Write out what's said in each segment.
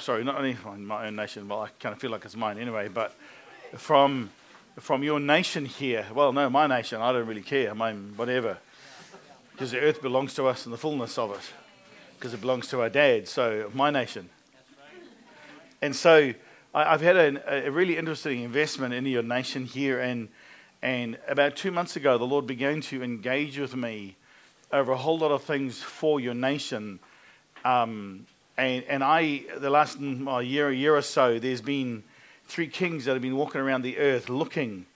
sorry, not only my own nation, well, I kind of feel like it's mine anyway, but from, from your nation here. Well, no, my nation, I don't really care. Mean, whatever. Because the earth belongs to us and the fullness of it. Because it belongs to our dad, so my nation. And so I, have had a, a, really interesting investment in your nation here. And, and about two months ago, the Lord began to engage with me over a whole lot of things for your nation. Um, and, and I, the last mm, well, year, a year or so, there's been three kings that have been walking around the earth looking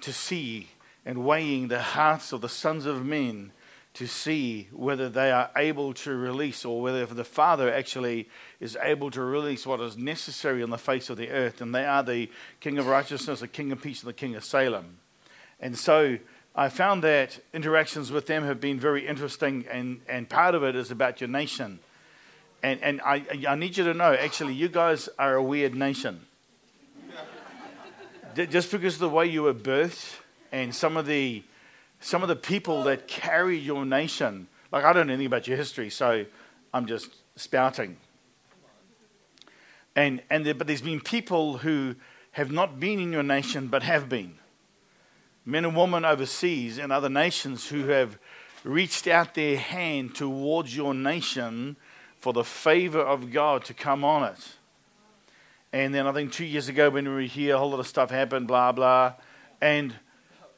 to see and weighing the hearts of the sons of men to see whether they are able to release or whether the Father actually is able to release what is necessary on the face of the earth. And they are the King of Righteousness, the King of Peace, and the King of Salem. And so I found that interactions with them have been very interesting, and, and part of it is about your nation. And, and I, I need you to know actually, you guys are a weird nation. Just because of the way you were birthed and some of the some of the people that carry your nation. Like, I don't know anything about your history, so I'm just spouting. And, and there, but there's been people who have not been in your nation but have been. Men and women overseas in other nations who have reached out their hand towards your nation for the favor of God to come on it. And then I think two years ago when we were here, a whole lot of stuff happened, blah, blah. And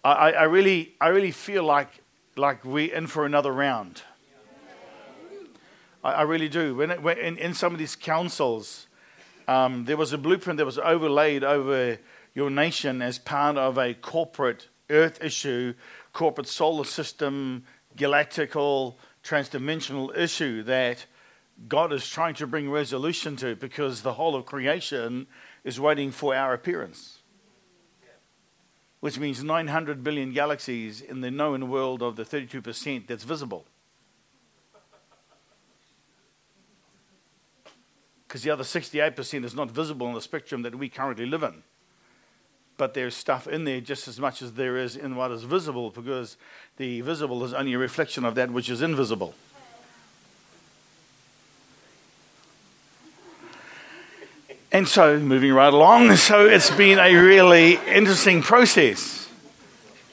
I, I, really, I really feel like, like we're in for another round. I, I really do. When, it, when in, in, some of these councils, um, there was a blueprint that was overlaid over your nation as part of a corporate earth issue, corporate solar system, galactical, transdimensional issue that God is trying to bring resolution to because the whole of creation is waiting for our appearance which means 900 billion galaxies in the known world of the 32% that's visible. Because the other 68% is not visible in the spectrum that we currently live in. But there's stuff in there just as much as there is in what is visible, because the visible is only a reflection of that which is invisible. And so, moving right along, so it's been a really interesting process.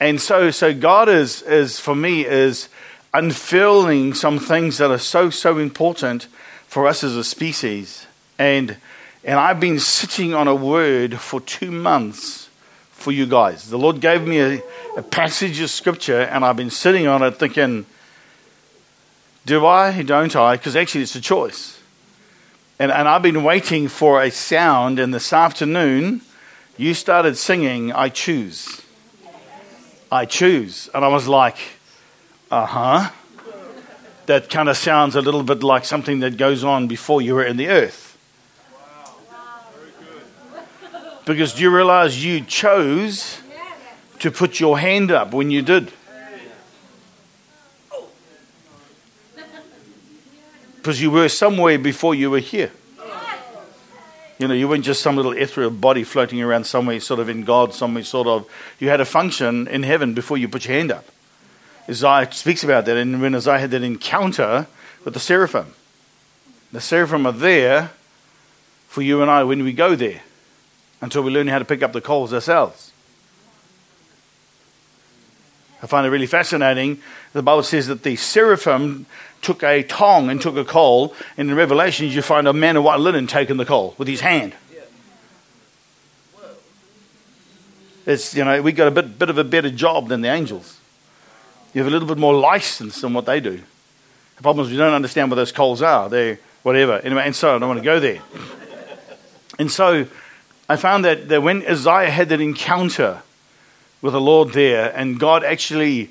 And so, so God is, is for me, is unfurling some things that are so, so important for us as a species. And, and I've been sitting on a word for two months for you guys. The Lord gave me a, a passage of scripture, and I've been sitting on it thinking, do I, don't I? Because actually, it's a choice. And, and I've been waiting for a sound, and this afternoon, you started singing, I choose. I choose. And I was like, uh huh. That kind of sounds a little bit like something that goes on before you were in the earth. Because do you realize you chose to put your hand up when you did? Because you were somewhere before you were here. You know, you weren't just some little ethereal body floating around somewhere, sort of in God, somewhere, sort of. You had a function in heaven before you put your hand up. Isaiah speaks about that, and when Isaiah had that encounter with the seraphim, the seraphim are there for you and I when we go there until we learn how to pick up the coals ourselves. I find it really fascinating. The Bible says that the seraphim took a tong and took a coal. And in Revelations, you find a man in white linen taking the coal with his hand. It's, you know, we got a bit, bit of a better job than the angels. You have a little bit more license than what they do. The problem is we don't understand what those coals are. They're whatever. Anyway, and so I don't want to go there. and so I found that, that when Isaiah had that encounter with the Lord there, and God actually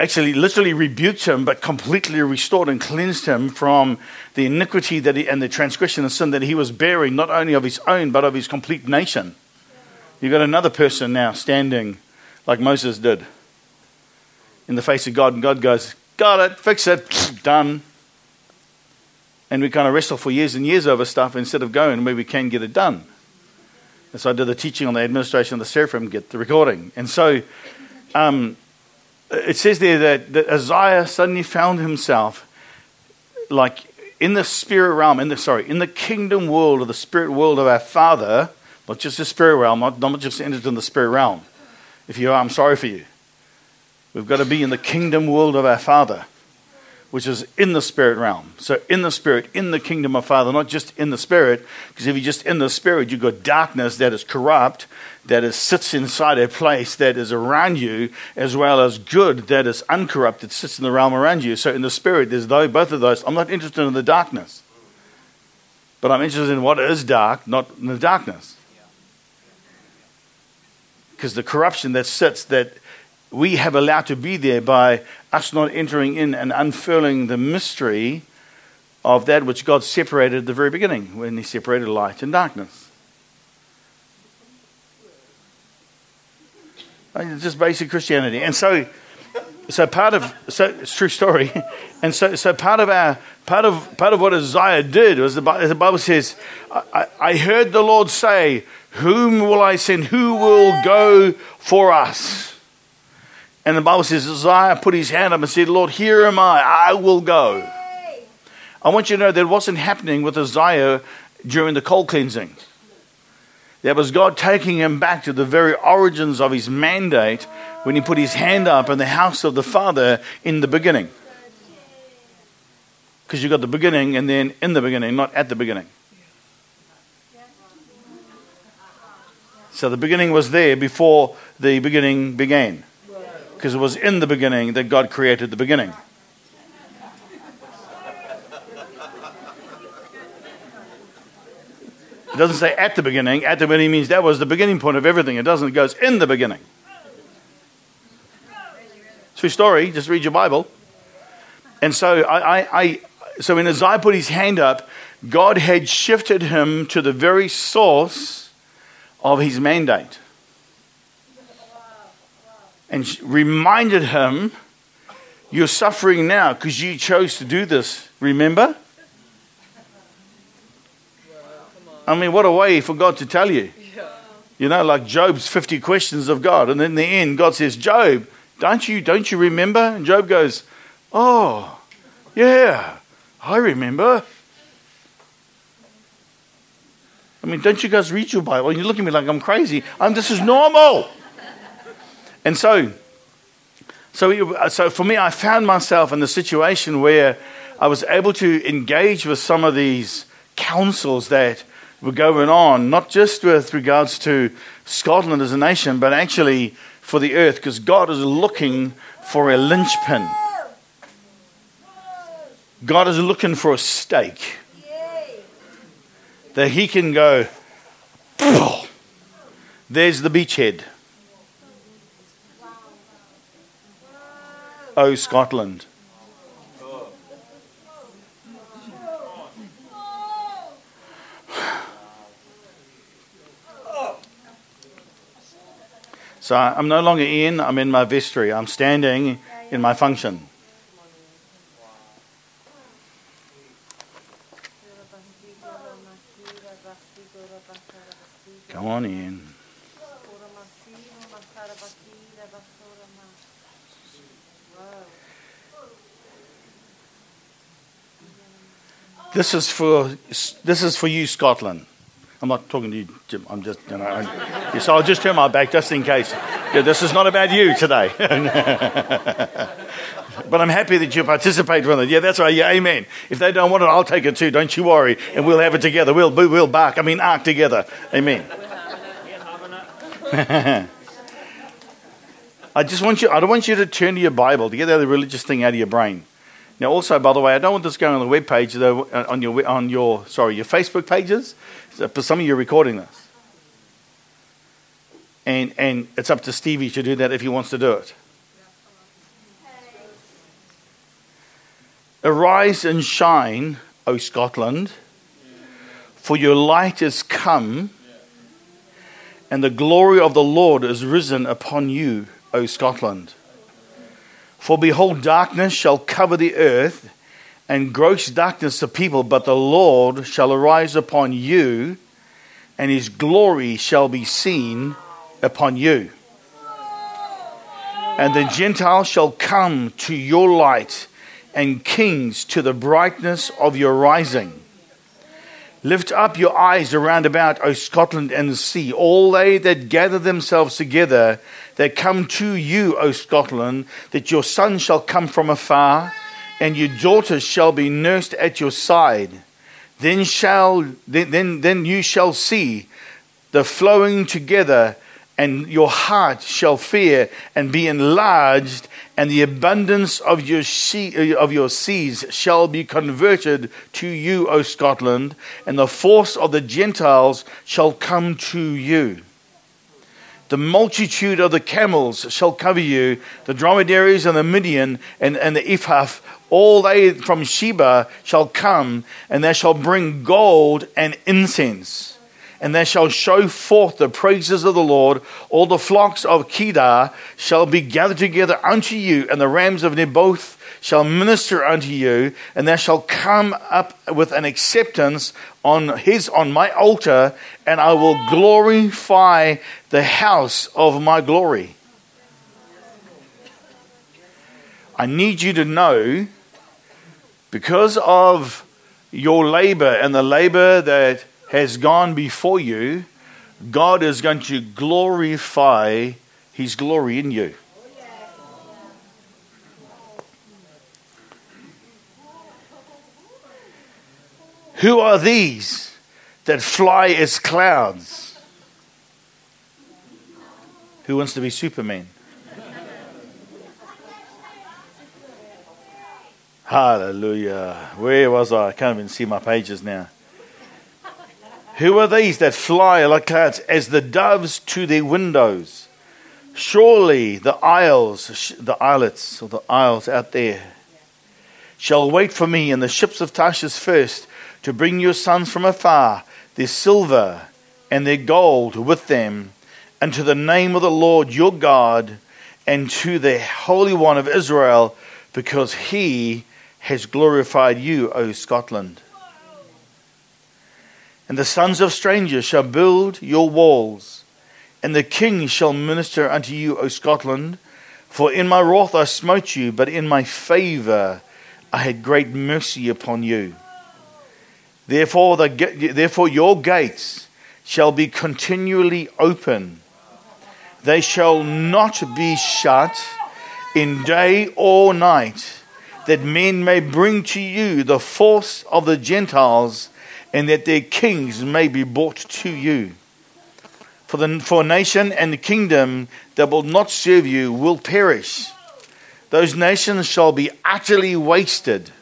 actually literally rebuked him, but completely restored and cleansed him from the iniquity that he, and the transgression and sin that he was bearing, not only of his own, but of his complete nation. You've got another person now standing like Moses did in the face of God, and God goes, Got it, fix it, done. And we kind of wrestle for years and years over stuff instead of going where we can get it done. And so I did the teaching on the administration of the seraphim, get the recording. And so um, it says there that, that Isaiah suddenly found himself like in the spirit realm, in the sorry, in the kingdom world or the spirit world of our Father, not just the spirit realm, not, not just entered in the spirit realm. If you are, I'm sorry for you. We've got to be in the kingdom world of our Father, which is in the spirit realm. So, in the spirit, in the kingdom of Father, not just in the spirit, because if you're just in the spirit, you've got darkness that is corrupt, that is, sits inside a place that is around you, as well as good that is uncorrupted, sits in the realm around you. So, in the spirit, there's though, both of those. I'm not interested in the darkness, but I'm interested in what is dark, not in the darkness. Because the corruption that sits, that we have allowed to be there by us not entering in and unfurling the mystery of that which God separated at the very beginning when He separated light and darkness. It's just basic Christianity. And so, so part of so it's true story, and so so part of our part of part of what Isaiah did was the, the Bible says, I, I heard the Lord say, "Whom will I send? Who will go for us?" And the Bible says Isaiah put his hand up and said, Lord, here am I, I will go. I want you to know that wasn't happening with Isaiah during the cold cleansing. That was God taking him back to the very origins of his mandate when he put his hand up in the house of the Father in the beginning. Because you've got the beginning and then in the beginning, not at the beginning. So the beginning was there before the beginning began. Because it was in the beginning that God created the beginning. It doesn't say at the beginning. At the beginning means that was the beginning point of everything. It doesn't. It goes in the beginning. True story. Just read your Bible. And so I, I, I so when Isaiah put his hand up, God had shifted him to the very source of his mandate, and reminded him, "You're suffering now because you chose to do this. Remember." I mean, what a way for God to tell you. You know, like Job's 50 questions of God. And in the end, God says, Job, don't you, don't you remember? And Job goes, Oh, yeah, I remember. I mean, don't you guys read your Bible? And you look at me like I'm crazy. I'm, this is normal. And so, so, so for me, I found myself in the situation where I was able to engage with some of these councils that were going on, not just with regards to Scotland as a nation, but actually for the earth, because God is looking for a linchpin. God is looking for a stake that He can go, there's the beachhead. Oh, Scotland. So I'm no longer in, I'm in my vestry. I'm standing in my function. Come on in. This is for this is for you, Scotland. I'm not talking to you, Jim. I'm just, you know. I, so I'll just turn my back just in case. Yeah, this is not about you today. but I'm happy that you participate with it. Yeah, that's right. Yeah, amen. If they don't want it, I'll take it too. Don't you worry. And we'll have it together. We'll, we'll bark. I mean, ark together. Amen. I just want you, I don't want you to turn to your Bible to get that religious thing out of your brain. Now, also, by the way, I don't want this going on the web page, though, uh, on your, on your, sorry, your Facebook pages. For some of you are recording this. And, and it's up to Stevie to do that if he wants to do it. Arise and shine, O Scotland, for your light is come, and the glory of the Lord is risen upon you, O Scotland. For behold, darkness shall cover the earth, and gross darkness the people, but the Lord shall arise upon you, and his glory shall be seen upon you. And the Gentiles shall come to your light, and kings to the brightness of your rising. Lift up your eyes around about, O Scotland, and see all they that gather themselves together, that come to you, O Scotland, that your son shall come from afar, and your daughters shall be nursed at your side. Then shall then, then, then you shall see the flowing together and your heart shall fear and be enlarged, and the abundance of your, sea, eh, of your seas shall be converted to you, O Scotland, and the force of the Gentiles shall come to you. The multitude of the camels shall cover you, the dromedaries and the Midian and, and the Ephah, all they from Sheba shall come, and they shall bring gold and incense and they shall show forth the praises of the Lord. All the flocks of Kedar shall be gathered together unto you, and the rams of Nebaioth shall minister unto you, and they shall come up with an acceptance on his on my altar, and I will glorify the house of my glory. I need you to know because of your labor and the labor that has gone before you, God is going to glorify his glory in you. Who are these that fly as clouds? Who wants to be Superman? Hallelujah. Where was I? I can't even see my pages now. Who are these that fly like clouds as the doves to their windows? Surely the isles, the islets, or the isles out there, shall wait for me in the ships of Tarshish first to bring your sons from afar, their silver and their gold with them, and to the name of the Lord your God, and to the Holy One of Israel, because he has glorified you, O Scotland. And the sons of strangers shall build your walls, and the king shall minister unto you, O Scotland. For in my wrath I smote you, but in my favor I had great mercy upon you. Therefore, the, therefore your gates shall be continually open. They shall not be shut in day or night, that men may bring to you the force of the Gentiles and that their kings may be brought to you. For, the, for nation and the kingdom that will not serve you will perish. Those nations shall be utterly wasted.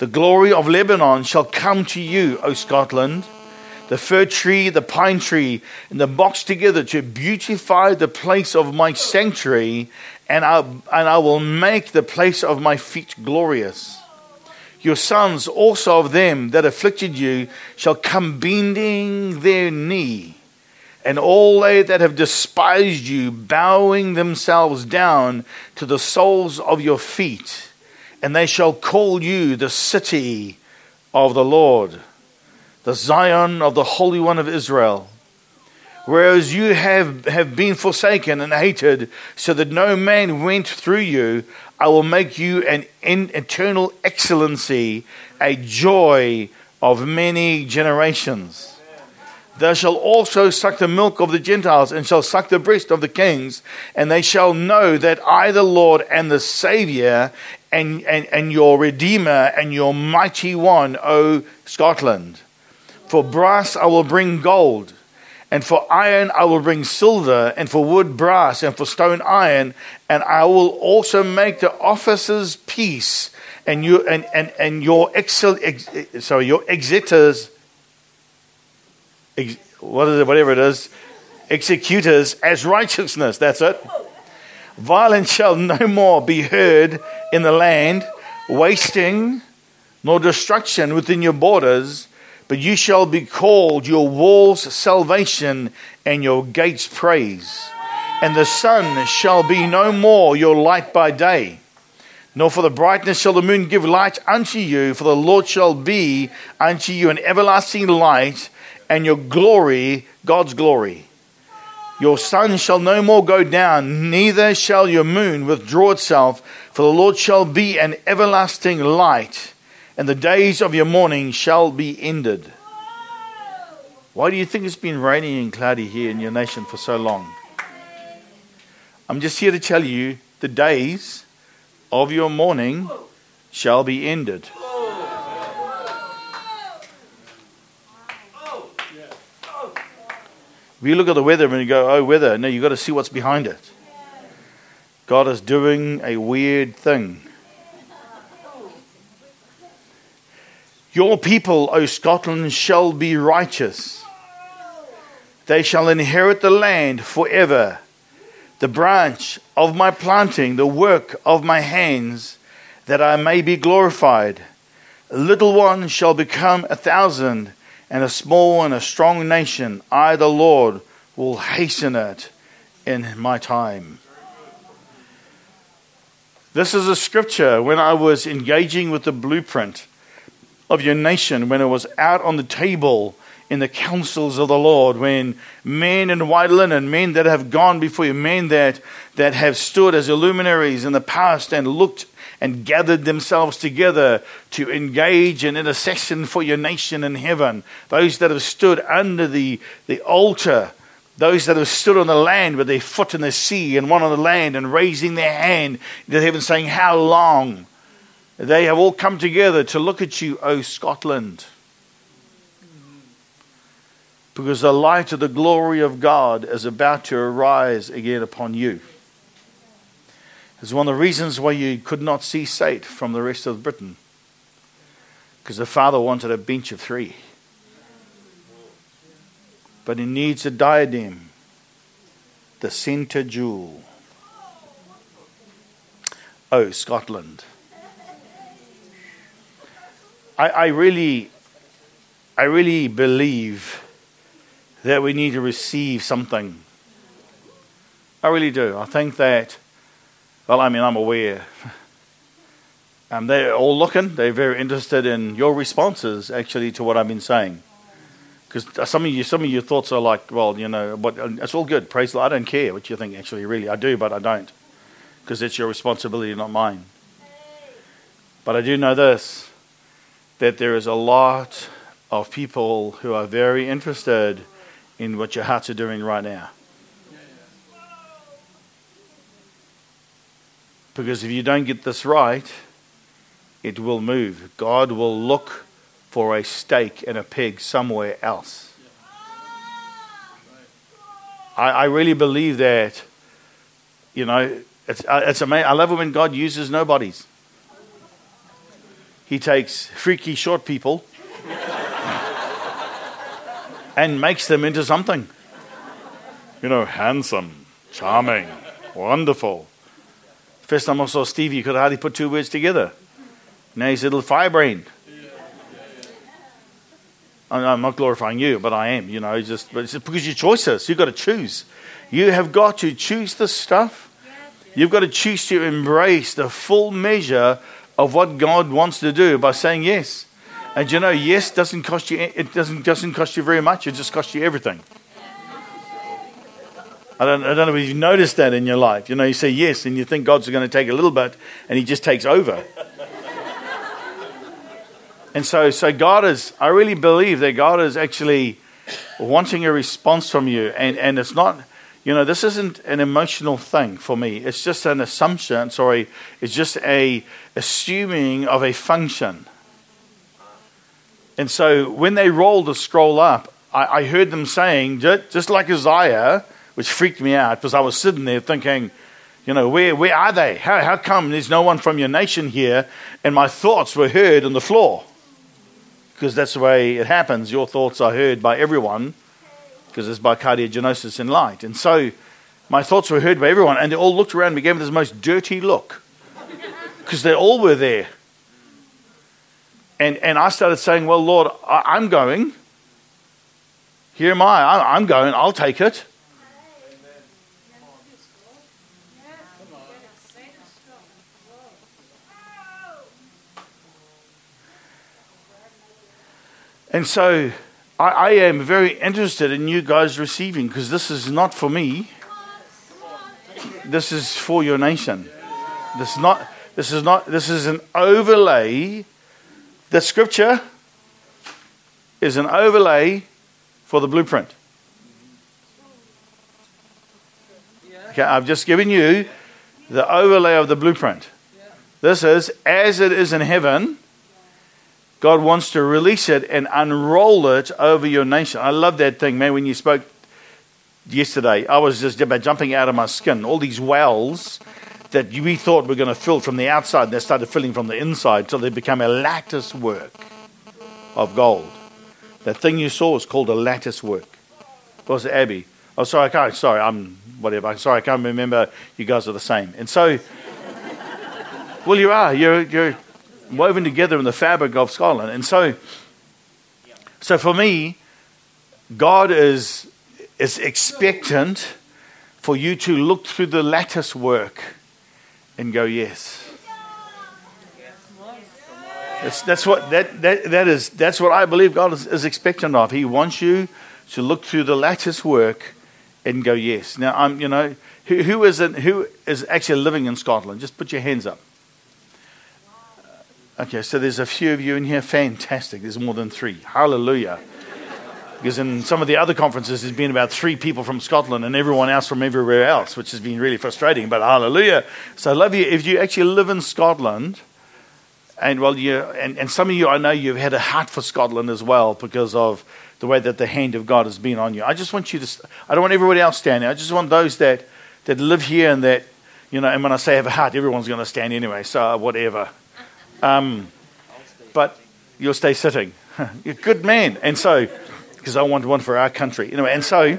The glory of Lebanon shall come to you, O Scotland, the fir tree, the pine tree, and the box together to beautify the place of my sanctuary, and I, and I will make the place of my feet glorious. Your sons also of them that afflicted you shall come bending their knee, and all they that have despised you bowing themselves down to the soles of your feet, and they shall call you the city of the Lord, the Zion of the Holy One of Israel. Whereas you have, have been forsaken and hated, so that no man went through you, I will make you an eternal excellency, a joy of many generations. Thou shalt also suck the milk of the Gentiles, and shall suck the breast of the kings, and they shall know that I, the Lord, am the Saviour, and, and, and your Redeemer, and your mighty one, O Scotland. For brass I will bring gold and for iron I will bring silver, and for wood brass, and for stone iron, and I will also make the officers peace, and you and, and, and your excel, ex, sorry, your executors, ex, what is it, whatever it is, executors as righteousness. That's it. Violence shall no more be heard in the land, wasting nor destruction within your borders but you shall be called your walls salvation and your gates praise. And the sun shall be no more your light by day, nor for the brightness shall the moon give light unto you, for the Lord shall be unto you an everlasting light, and your glory, God's glory. Your sun shall no more go down, neither shall your moon withdraw itself For the Lord shall be an everlasting light, and the days of your mourning shall be ended. Why do you think it's been raining and cloudy here in your nation for so long? I'm just here to tell you the days of your mourning shall be ended. Oh. Oh. Oh. We look at the weather and you go, oh, weather. No, you've got to see what's behind it. God is doing a weird thing. Your people, O Scotland, shall be righteous. They shall inherit the land forever. The branch of my planting, the work of my hands, that I may be glorified. A little one shall become a thousand and a small and a strong nation, I, the Lord, will hasten it in my time. This is a scripture when I was engaging with the blueprint of your nation, when it was out on the table in the councils of the Lord, when men in white linen, men that have gone before you, men that, that have stood as illuminaries in the past and looked and gathered themselves together to engage in intercession for your nation in heaven. Those that have stood under the, the altar, those that have stood on the land with their foot in the sea and one on the land and raising their hand to heaven, saying, How long? They have all come together to look at you, O Scotland. Because the light of the glory of God is about to arise again upon you. It's one of the reasons why you could not secede from the rest of Britain. Because the father wanted a bench of three. But he needs a diadem, the centre jewel. Oh, Scotland. I, I really I really believe that we need to receive something. I really do. I think that well, I mean, I'm aware. Um, they're all looking. They're very interested in your responses, actually, to what I've been saying. Because some of you, some of your thoughts are like, well, you know, but it's all good. Praise the Lord. I don't care what you think. Actually, really, I do, but I don't, because it's your responsibility, not mine. But I do know this: that there is a lot of people who are very interested in what your hearts are doing right now. Because if you don't get this right, it will move. God will look for a stake and a peg somewhere else. I, I really believe that, you know, it's, uh, it's amazing. I love it when God uses nobodies. He takes freaky short people and makes them into something. You know, handsome, charming, wonderful. First time I saw Stevie, you could hardly put two words together. Now he's a little firebrained. I'm not glorifying you, but I am. You know, just but it's because your choices. You've got to choose. You have got to choose the stuff. You've got to choose to embrace the full measure of what God wants to do by saying yes. And you know, yes doesn't cost you. It doesn't doesn't cost you very much. It just costs you everything. I don't, I don't know if you've noticed that in your life. You know, you say yes and you think God's going to take a little bit and he just takes over. and so, so God is, I really believe that God is actually wanting a response from you. And, and it's not, you know, this isn't an emotional thing for me. It's just an assumption, sorry, it's just a assuming of a function. And so when they rolled the scroll up, I, I heard them saying, just, just like Isaiah, which freaked me out because I was sitting there thinking, you know, where, where are they? How, how come there's no one from your nation here? And my thoughts were heard on the floor. Because that's the way it happens. Your thoughts are heard by everyone because it's by cardiognosis in light. And so my thoughts were heard by everyone, and they all looked around me, gave me this most dirty look because they all were there. And, and I started saying, Well, Lord, I, am going. Here am I. I. I'm going. I'll take it. And so I, I am very interested in you guys receiving because this is not for me. This is for your nation. This is not This is not. This is an overlay. The scripture is an overlay for the blueprint. Okay, I've just given you the overlay of the blueprint. This is as it is in heaven. God wants to release it and unroll it over your nation. I love that thing, man. When you spoke yesterday, I was just about jumping out of my skin. All these wells that we thought were going to fill from the outside, they started filling from the inside till they became a lattice work of gold. That thing you saw was called a lattice work. What was it, Abby? Oh, sorry, I can't. Sorry, I'm whatever. Sorry, I can't remember. You guys are the same. And so, well, you are. You're, you're woven together in the fabric of Scotland. And so, so for me, God is, is expectant for you to look through the lattice work and go, yes. That's, that's what that, that, that is that's what I believe God is, is expectant of. He wants you to look through the lattice work and go, yes. Now I'm you know, who, who is it, who is actually living in Scotland? Just put your hands up. Okay, so there's a few of you in here. Fantastic. There's more than three. Hallelujah. Because in some of the other conferences, there's been about three people from Scotland and everyone else from everywhere else, which has been really frustrating. But hallelujah. So I love you. If you actually live in Scotland, and well, you and, and some of you, I know you've had a heart for Scotland as well because of the way that the hand of God has been on you. I just want you to. I don't want everybody else standing. I just want those that that live here and that you know. And when I say have a heart, everyone's going to stand anyway. So whatever. Um, but you'll stay sitting. You're a good man. And so, because I want one for our country. Anyway, and so,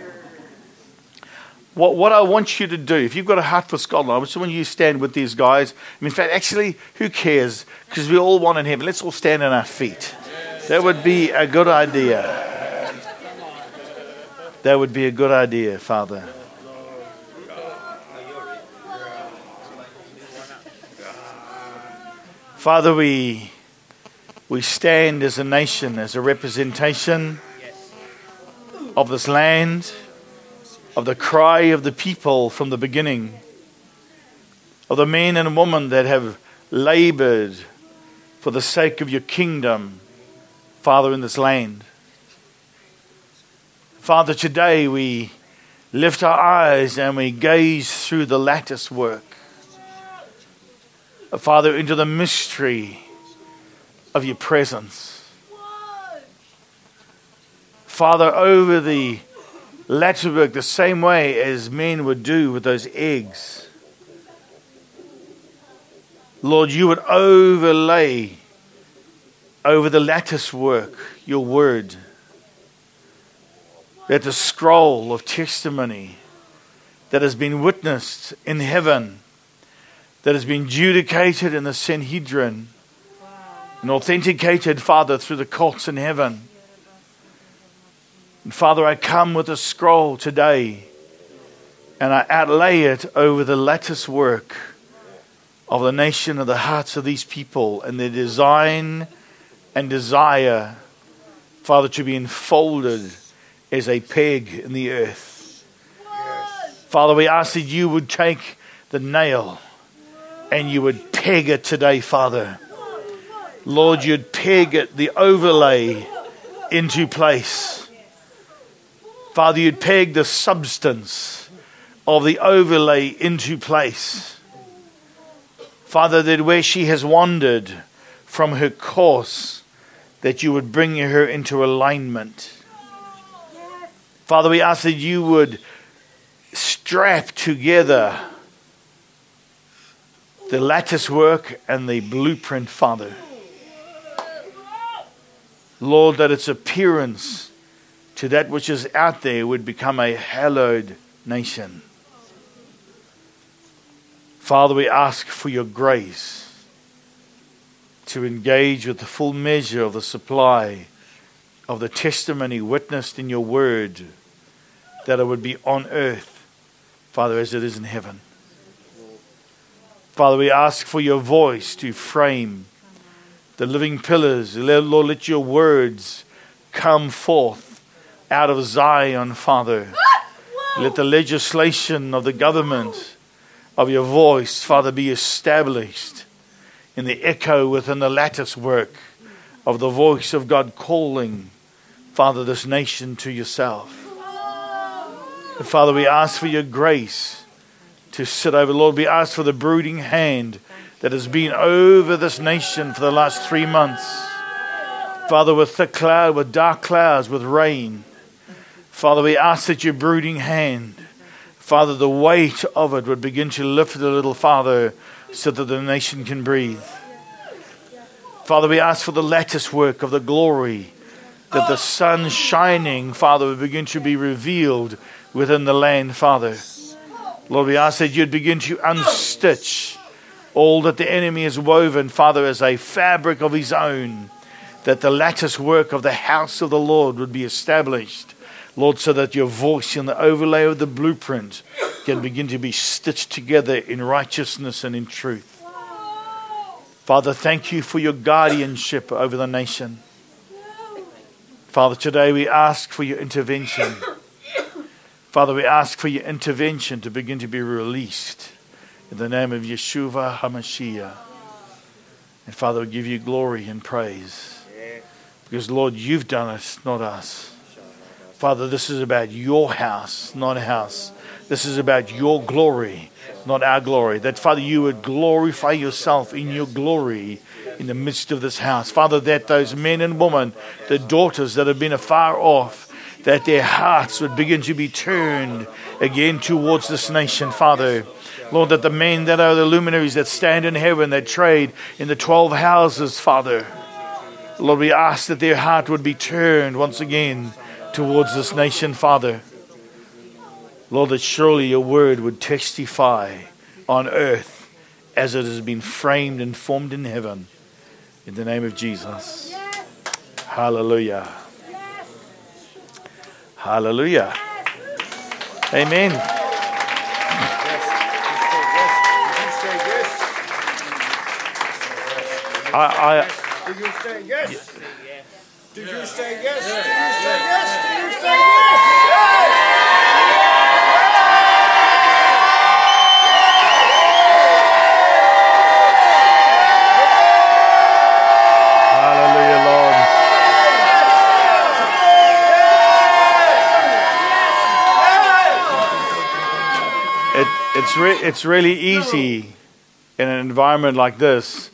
what, what I want you to do, if you've got a heart for Scotland, I just want you to stand with these guys. I mean, in fact, actually, who cares? Because we all want in heaven. Let's all stand on our feet. That would be a good idea. That would be a good idea, Father. Father, we, we stand as a nation, as a representation of this land, of the cry of the people from the beginning, of the men and women that have labored for the sake of your kingdom, Father, in this land. Father, today we lift our eyes and we gaze through the lattice work Father, into the mystery of your presence. Father, over the latticework the same way as men would do with those eggs. Lord, you would overlay over the lattice work your word. That the scroll of testimony that has been witnessed in heaven that has been judicated in the Sanhedrin and authenticated, Father, through the courts in heaven. And Father, I come with a scroll today and I outlay it over the lattice work of the nation of the hearts of these people and their design and desire, Father, to be enfolded as a peg in the earth. Father, we ask that you would take the nail and you would peg it today, Father. Lord, you'd peg it, the overlay, into place. Father, you'd peg the substance of the overlay into place. Father, that where she has wandered from her course, that you would bring her into alignment. Father, we ask that you would strap together the lattice work and the blueprint, Father. Lord, that its appearance to that which is out there would become a hallowed nation. Father, we ask for your grace to engage with the full measure of the supply of the testimony witnessed in your word, that it would be on earth, Father, as it is in heaven. Father, we ask for your voice to frame the living pillars. Lord, let your words come forth out of Zion, Father. Let the legislation of the government of your voice, Father, be established in the echo within the lattice work of the voice of God calling, Father, this nation to yourself. Father, we ask for your grace to sit over. Lord, we ask for the brooding hand that has been over this nation for the last three months. Father, with thick cloud, with dark clouds, with rain. Father, we ask that your brooding hand, Father, the weight of it would begin to lift a little, Father, so that the nation can breathe. Father, we ask for the lattice work of the glory, that the sun shining, Father, would begin to be revealed within the land, Father. Lord, we ask that you'd begin to unstitch all that the enemy has woven, Father, as a fabric of his own, that the lattice work of the house of the Lord would be established. Lord, so that your voice in the overlay of the blueprint can begin to be stitched together in righteousness and in truth. Father, thank you for your guardianship over the nation. Father, today we ask for your intervention. Father, we ask for your intervention to begin to be released in the name of Yeshua HaMashiach. And Father, we give you glory and praise. Because, Lord, you've done it, not us. Father, this is about your house, not a house. This is about your glory, not our glory. That, Father, you would glorify yourself in your glory in the midst of this house. Father, that those men and women, the daughters that have been afar off, that their hearts would begin to be turned again towards this nation, Father. Lord, that the men that are the luminaries that stand in heaven, that trade in the 12 houses, Father. Lord, we ask that their heart would be turned once again towards this nation, Father. Lord, that surely your word would testify on earth as it has been framed and formed in heaven. In the name of Jesus. Hallelujah. Hallelujah. Amen. I, I, Did you say yes? Did you say yes? Did you say yes? Did you say yes? It's, re- it's really easy in an environment like this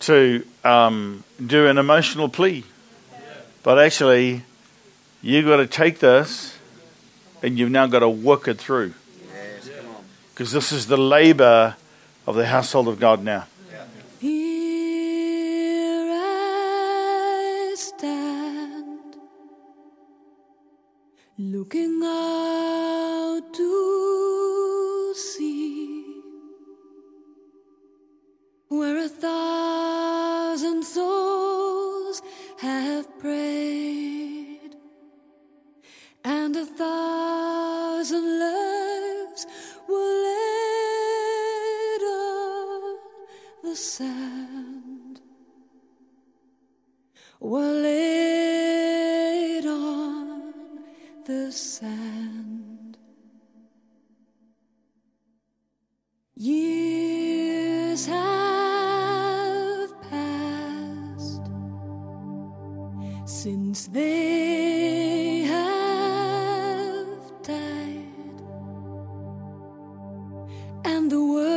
to um, do an emotional plea. But actually, you've got to take this and you've now got to work it through. Because this is the labor of the household of God now. Have passed since they have died and the word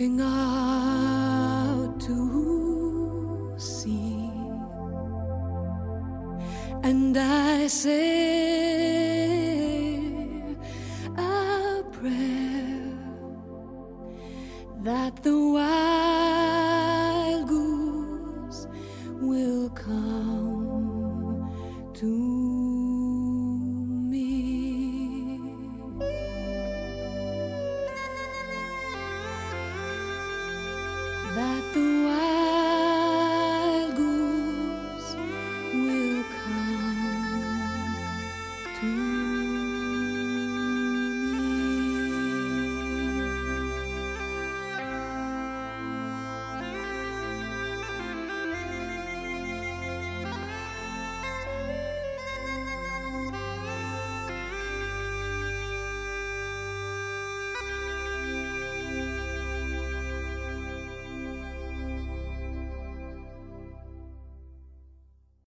looking out to sea, and I say